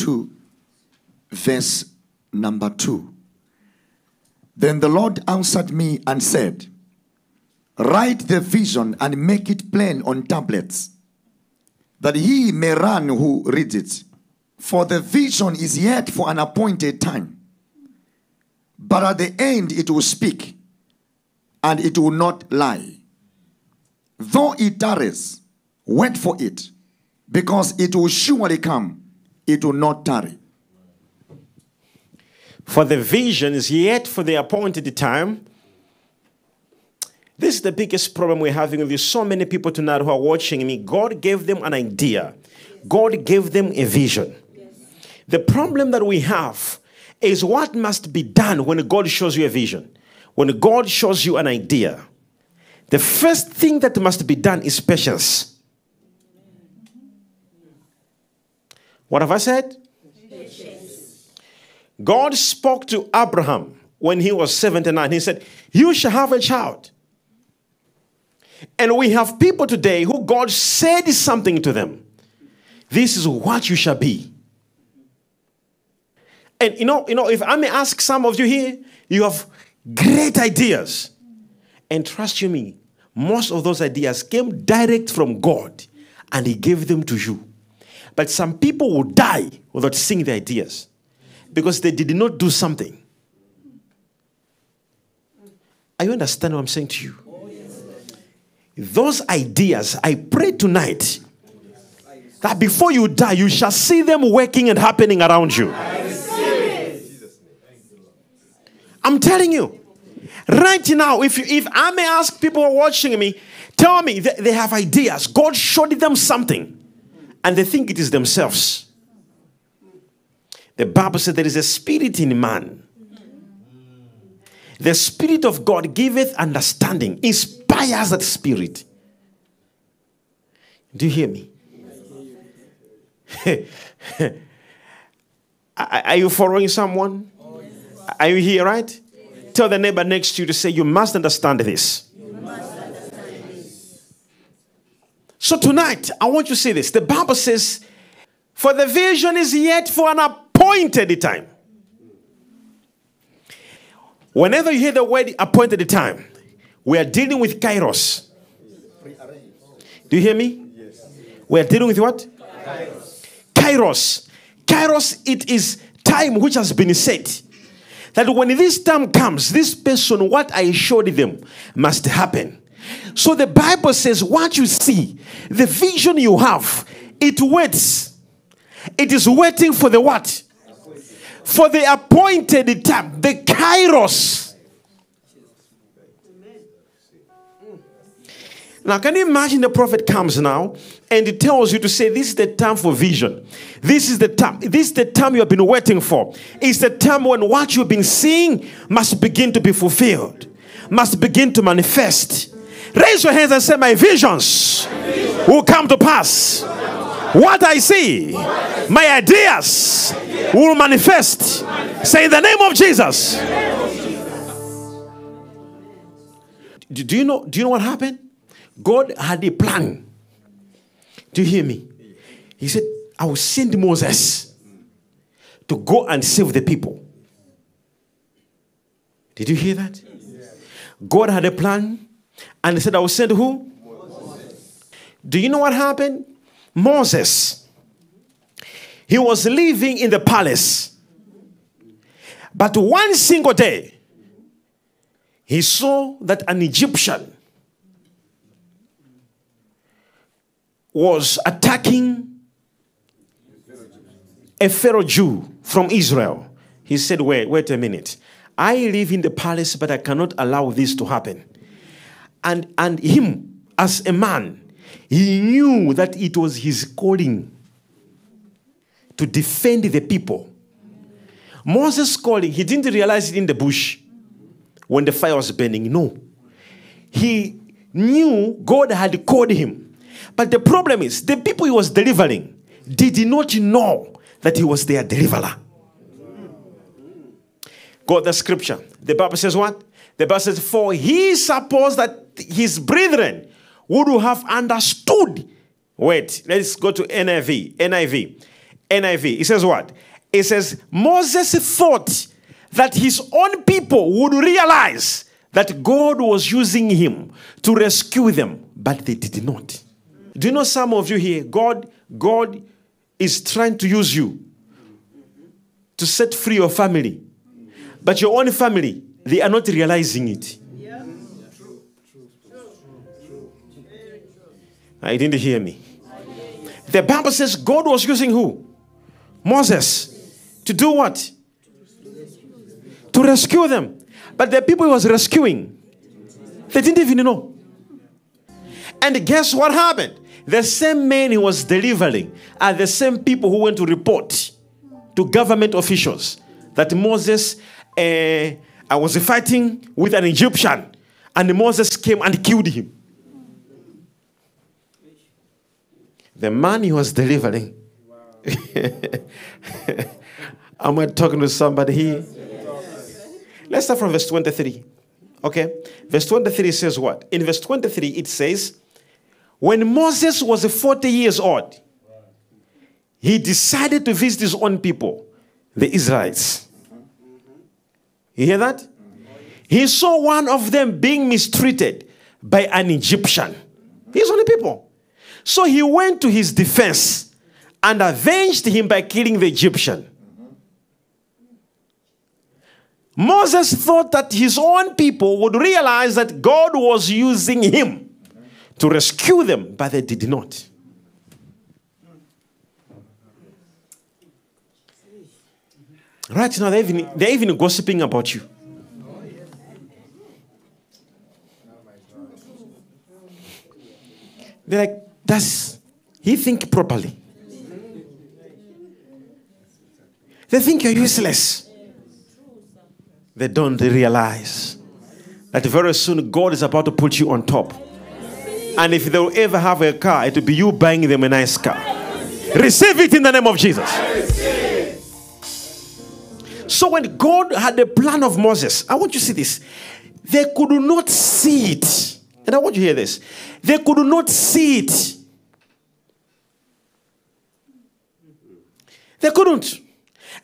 2, verse number 2. Then the Lord answered me and said, Write the vision and make it plain on tablets, that he may run who reads it. For the vision is yet for an appointed time. But at the end it will speak, and it will not lie. Though it tarries, wait for it, because it will surely come, it will not tarry. For the vision is yet for the appointed time. This is the biggest problem we're having with you. so many people tonight who are watching me. God gave them an idea, God gave them a vision. The problem that we have is what must be done when God shows you a vision, when God shows you an idea. The first thing that must be done is patience. What have I said? God spoke to Abraham when he was 79. He said, You shall have a child. And we have people today who God said something to them. This is what you shall be. And you know, you know, if I may ask some of you here, you have great ideas. And trust you me, most of those ideas came direct from God and He gave them to you. But some people will die without seeing the ideas because they did not do something. Are you understand what I'm saying to you? Those ideas, I pray tonight that before you die, you shall see them working and happening around you. I'm telling you. Right now, if, you, if I may ask people watching me, tell me they, they have ideas. God showed them something and they think it is themselves. The Bible said there is a spirit in man. The spirit of God giveth understanding, inspires that spirit. Do you hear me? Are you following someone? Are you here, right? Tell the neighbor next to you to say, You must understand this. So tonight, I want you to see this. The Bible says, For the vision is yet for an appointed time. Whenever you hear the word appointed time, we are dealing with kairos. Do you hear me? We are dealing with what? Kairos. Kairos. Kairos, it is time which has been set. That when this time comes, this person, what I showed them, must happen. So the Bible says, what you see, the vision you have, it waits. It is waiting for the what? For the appointed time, the kairos. Now, can you imagine the prophet comes now and he tells you to say, This is the time for vision. This is the time. This is the time you have been waiting for. It's the time when what you've been seeing must begin to be fulfilled, must begin to manifest. Raise your hands and say, My visions will come to pass. What I see, my ideas will manifest. Say, In the name of Jesus. Do you know, do you know what happened? God had a plan. Do you hear me? He said, I will send Moses to go and save the people. Did you hear that? God had a plan and he said, I will send who? Moses. Do you know what happened? Moses. He was living in the palace. But one single day, he saw that an Egyptian was attacking a Pharaoh Jew from Israel. He said, Wait, wait a minute. I live in the palace, but I cannot allow this to happen. And, and him, as a man, he knew that it was his calling to defend the people. Moses' calling, he didn't realize it in the bush when the fire was burning. No. He knew God had called him but the problem is, the people he was delivering did not know that he was their deliverer. Got the scripture. The Bible says what? The Bible says, For he supposed that his brethren would have understood. Wait, let's go to NIV. NIV. NIV. It says what? It says Moses thought that his own people would realize that God was using him to rescue them, but they did not. Do you know some of you here? God, God is trying to use you to set free your family, but your own family, they are not realizing it. I didn't hear me. The Bible says God was using who? Moses. To do what? To rescue them. But the people he was rescuing, they didn't even know. And guess what happened? The same men he was delivering are the same people who went to report to government officials that Moses uh, was fighting with an Egyptian and Moses came and killed him. The man he was delivering. Am I talking to somebody here? Let's start from verse 23. Okay? Verse 23 says what? In verse 23, it says, When Moses was 40 years old, he decided to visit his own people, the Israelites. You hear that? He saw one of them being mistreated by an Egyptian. His only people. So he went to his defense and avenged him by killing the Egyptian. Moses thought that his own people would realize that God was using him to rescue them, but they did not. Right now, they're even, they're even gossiping about you. They're like, does he think properly? They think you're useless they don't realize that very soon God is about to put you on top. And if they'll ever have a car, it will be you buying them a nice car. Receive it in the name of Jesus. So when God had the plan of Moses, I want you to see this. They could not see it. And I want you to hear this. They could not see it. They couldn't.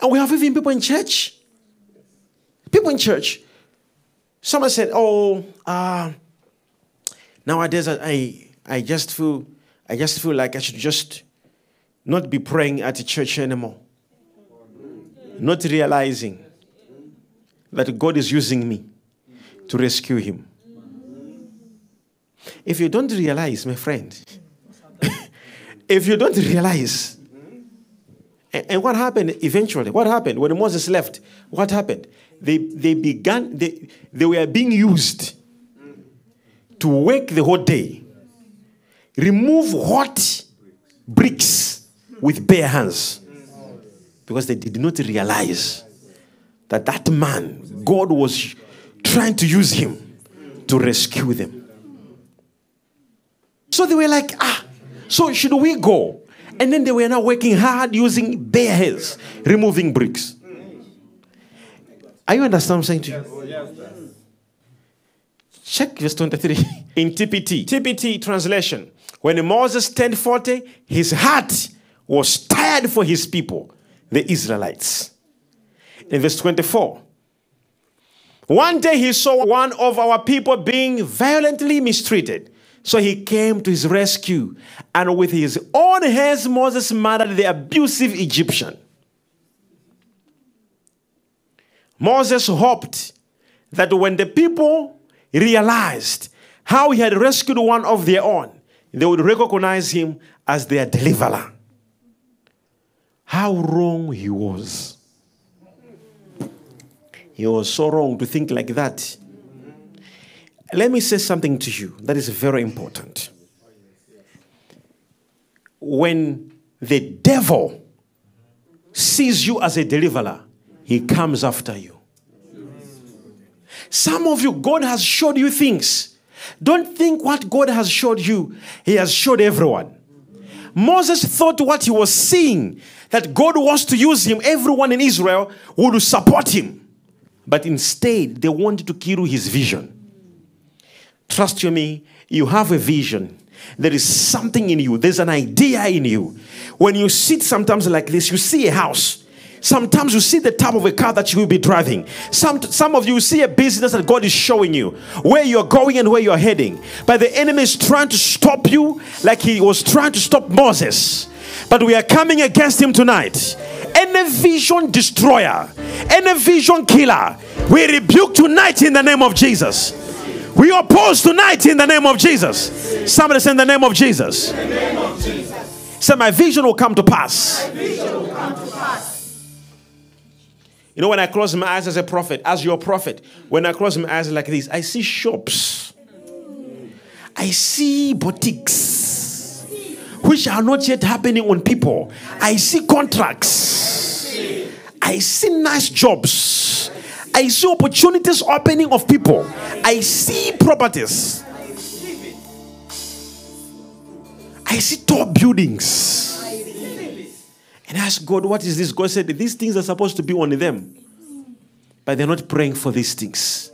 And we have even people in church People in church, someone said, "Oh, uh, nowadays I, I just feel, I just feel like I should just not be praying at the church anymore, not realizing that God is using me to rescue him." If you don't realize, my friend, if you don't realize, and, and what happened eventually? What happened when Moses left? What happened? they, they began, they, they were being used to work the whole day, remove hot bricks with bare hands because they did not realize that that man, God was trying to use him to rescue them. So they were like, ah, so should we go? And then they were now working hard using bare hands, removing bricks. Are you understand what I'm saying to you? Check verse 23 in TPT. TPT translation. When Moses turned 40, his heart was tired for his people, the Israelites. In verse 24, one day he saw one of our people being violently mistreated. So he came to his rescue, and with his own hands, Moses murdered the abusive Egyptian. Moses hoped that when the people realized how he had rescued one of their own, they would recognize him as their deliverer. How wrong he was. He was so wrong to think like that. Let me say something to you that is very important. When the devil sees you as a deliverer, he comes after you. Some of you, God has showed you things. Don't think what God has showed you, He has showed everyone. Moses thought what he was seeing, that God wants to use him, everyone in Israel would support him. But instead, they wanted to kill his vision. Trust you me, you have a vision. There is something in you, there's an idea in you. when you sit sometimes like this, you see a house. Sometimes you see the type of a car that you will be driving. Some, some of you see a business that God is showing you where you're going and where you're heading. But the enemy is trying to stop you like he was trying to stop Moses. But we are coming against him tonight. Any vision destroyer, any vision killer, we rebuke tonight in the name of Jesus. We oppose tonight in the name of Jesus. Somebody say in the name of Jesus. Say my vision will come to pass. You know, when I close my eyes as a prophet, as your prophet, when I close my eyes like this, I see shops. I see boutiques, which are not yet happening on people. I see contracts. I see nice jobs. I see opportunities opening of people. I see properties. I see tall buildings. And I asked God, what is this? God said, these things are supposed to be on them. But they're not praying for these things.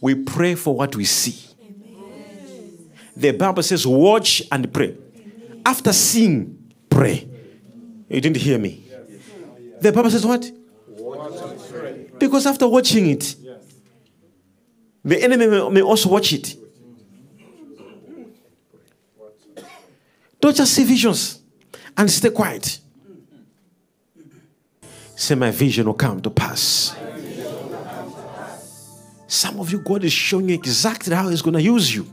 We pray for what we see. The Bible says, watch and pray. After seeing, pray. You didn't hear me. The Bible says what? Because after watching it, the enemy may, also watch it. Don't just see visions and stay quiet. Say, My vision will come to pass. Some of you, God is showing you exactly how He's going to use you.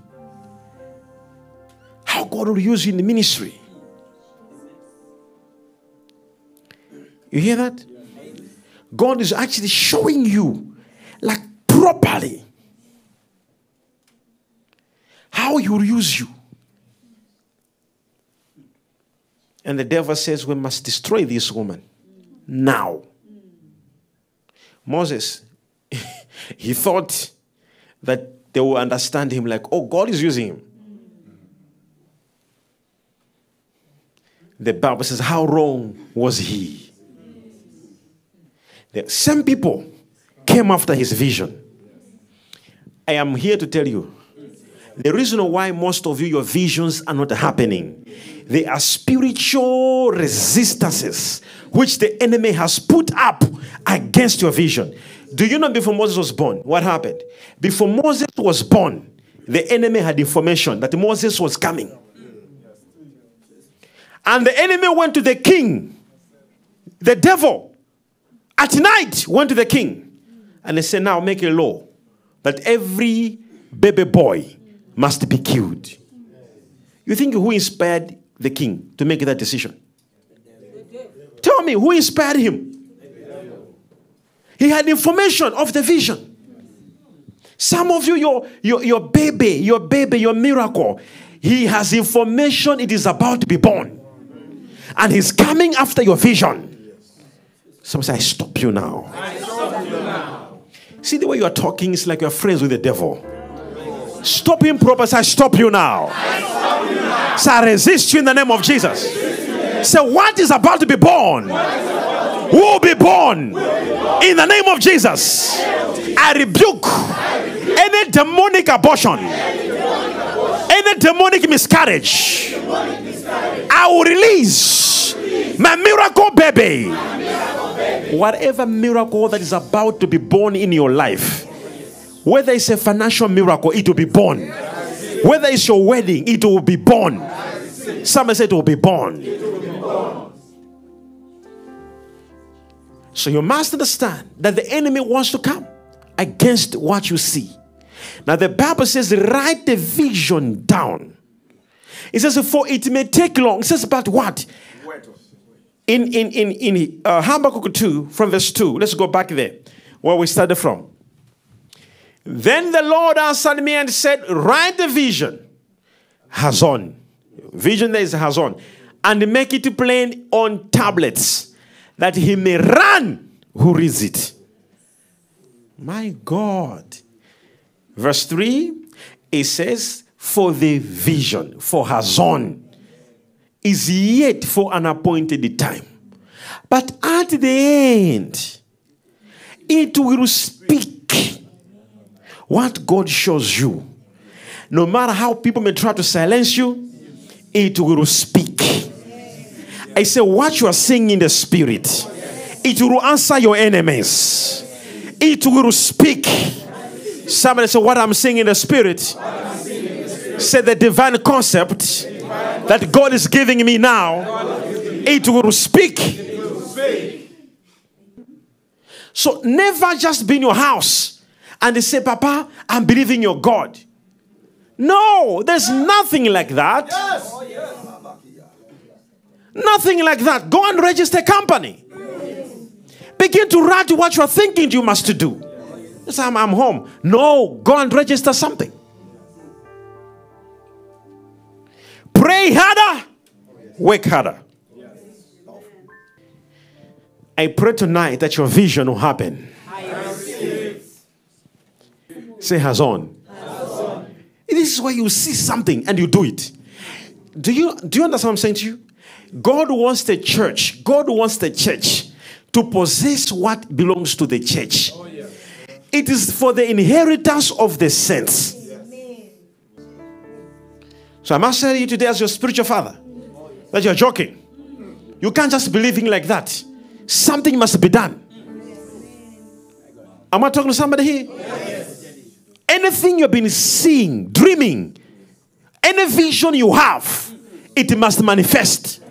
How God will use you in the ministry. You hear that? God is actually showing you, like properly, how He will use you. And the devil says, We must destroy this woman now. Moses, he thought that they will understand him like, oh, God is using him. The Bible says, how wrong was he? The same people came after his vision. I am here to tell you the reason why most of you, your visions are not happening, they are spiritual resistances which the enemy has put up against your vision. Do you know before Moses was born, what happened? Before Moses was born, the enemy had information that Moses was coming. And the enemy went to the king, the devil, at night went to the king. And they said, Now make a law that every baby boy must be killed. You think who inspired the king to make that decision? Tell me, who inspired him? He had information of the vision. Some of you, your, your, your baby, your baby, your miracle, he has information it is about to be born. And he's coming after your vision. Some say, I stop you now. Stop you now. See the way you are talking, it's like you're friends with the devil. Stop him proper. Say, I stop you now. Stop you now. Say, I resist you in the name of Jesus. Say, what is about to be born? Who will be born in the name of Jesus. I rebuke any demonic abortion, any demonic miscarriage. I will release my miracle baby. Whatever miracle that is about to be born in your life whether it's a financial miracle, it will be born. Whether it's your wedding, it will be born. Some say it will be born. So you must understand that the enemy wants to come against what you see. Now the Bible says, write the vision down. It says, for it may take long. It says but what? In in in in uh, Habakkuk 2 from verse 2. Let's go back there where we started from. Then the Lord answered me and said, Write the vision, Hazon. Vision there is Hazon. And make it plain on tablets, that he may run who reads it. My God. Verse 3, it says, For the vision, for Hazon, is yet for an appointed time. But at the end, it will speak what God shows you, no matter how people may try to silence you, it will speak. I say, what you are saying in the spirit, it will answer your enemies. It will speak. Somebody say, what I'm saying in the spirit. Say the divine concept that God is giving me now. It will speak. So never just be in your house and they say, Papa, I'm believing your God. No, there's nothing like that. Nothing like that. Go and register a company. Begin to write what you're thinking you must do. Yes, I'm, I'm home. No, go and register something. Pray harder, work harder. I pray tonight that your vision will happen. Say Hazon. This is where you see something and you do it. Do you do you understand what I'm saying to you? God wants the church, God wants the church to possess what belongs to the church. Oh, it is for the inheritance of the saints. So I'm asking you today as your spiritual father that you're joking. You can't just be living like that. Something must be done. Am I talking to somebody here? Anything you've been seeing, dreaming, any vision you have, it must manifest.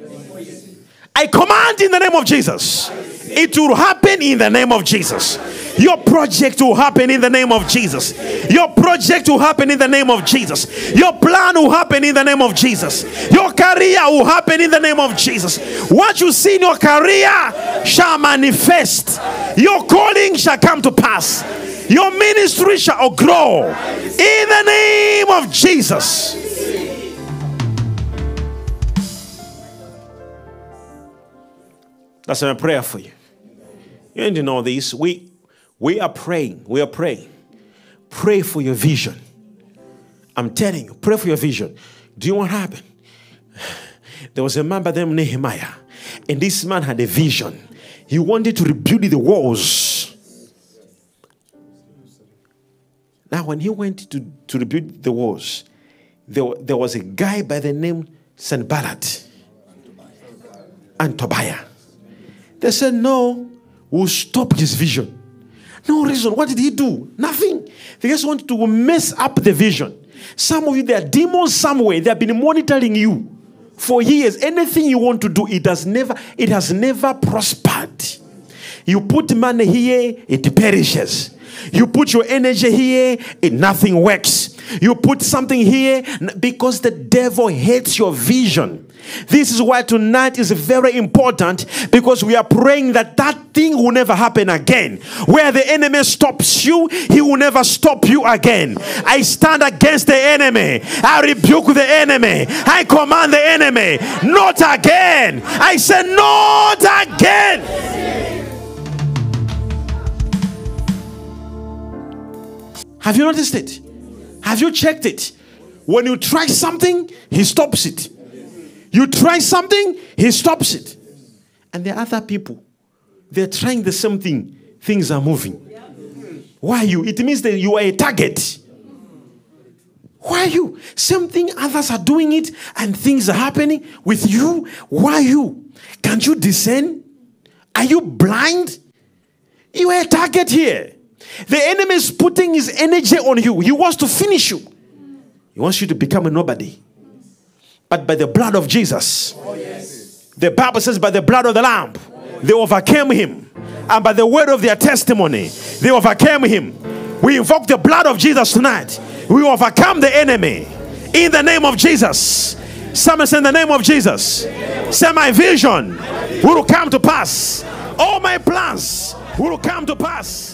I command in the name of Jesus. It will happen in the name of Jesus. Your project will happen in the name of Jesus. Your project will happen in the name of Jesus. Your plan will happen in the name of Jesus. Your career will happen in the name of Jesus. What you see in your career shall manifest. Your calling shall come to pass. Your ministry shall grow in the name of Jesus. That's my prayer for you. You need to know this. We we are praying. We are praying. Pray for your vision. I'm telling you, pray for your vision. Do you know what happened? There was a man by the name Nehemiah, and this man had a vision. He wanted to rebuild the walls. Now, when he went to, to rebuild the walls, there, there was a guy by the name Sanballat and Tobiah. They said, No, we'll stop his vision. No reason. What did he do? Nothing. They just want to mess up the vision. Some of you, there are demons somewhere. They have been monitoring you for years. Anything you want to do, it has never, it has never prospered. You put money here, it perishes. You put your energy here, it nothing works. You put something here because the devil hates your vision. This is why tonight is very important because we are praying that that thing will never happen again. Where the enemy stops you, he will never stop you again. I stand against the enemy. I rebuke the enemy. I command the enemy, not again. I say, not again. Have you noticed it? Have you checked it? When you try something, he stops it. You try something, he stops it. And the other people, they're trying the same thing. Things are moving. Why you? It means that you are a target. Why you? Same thing, others are doing it and things are happening with you. Why you? Can't you discern? Are you blind? You are a target here. The enemy is putting his energy on you. He wants to finish you. He wants you to become a nobody. But by the blood of Jesus, oh, yes. the Bible says, by the blood of the Lamb, they overcame him. And by the word of their testimony, they overcame him. We invoke the blood of Jesus tonight. We overcome the enemy in the name of Jesus. Someone say, in the name of Jesus. Say, my vision will come to pass. All my plans will come to pass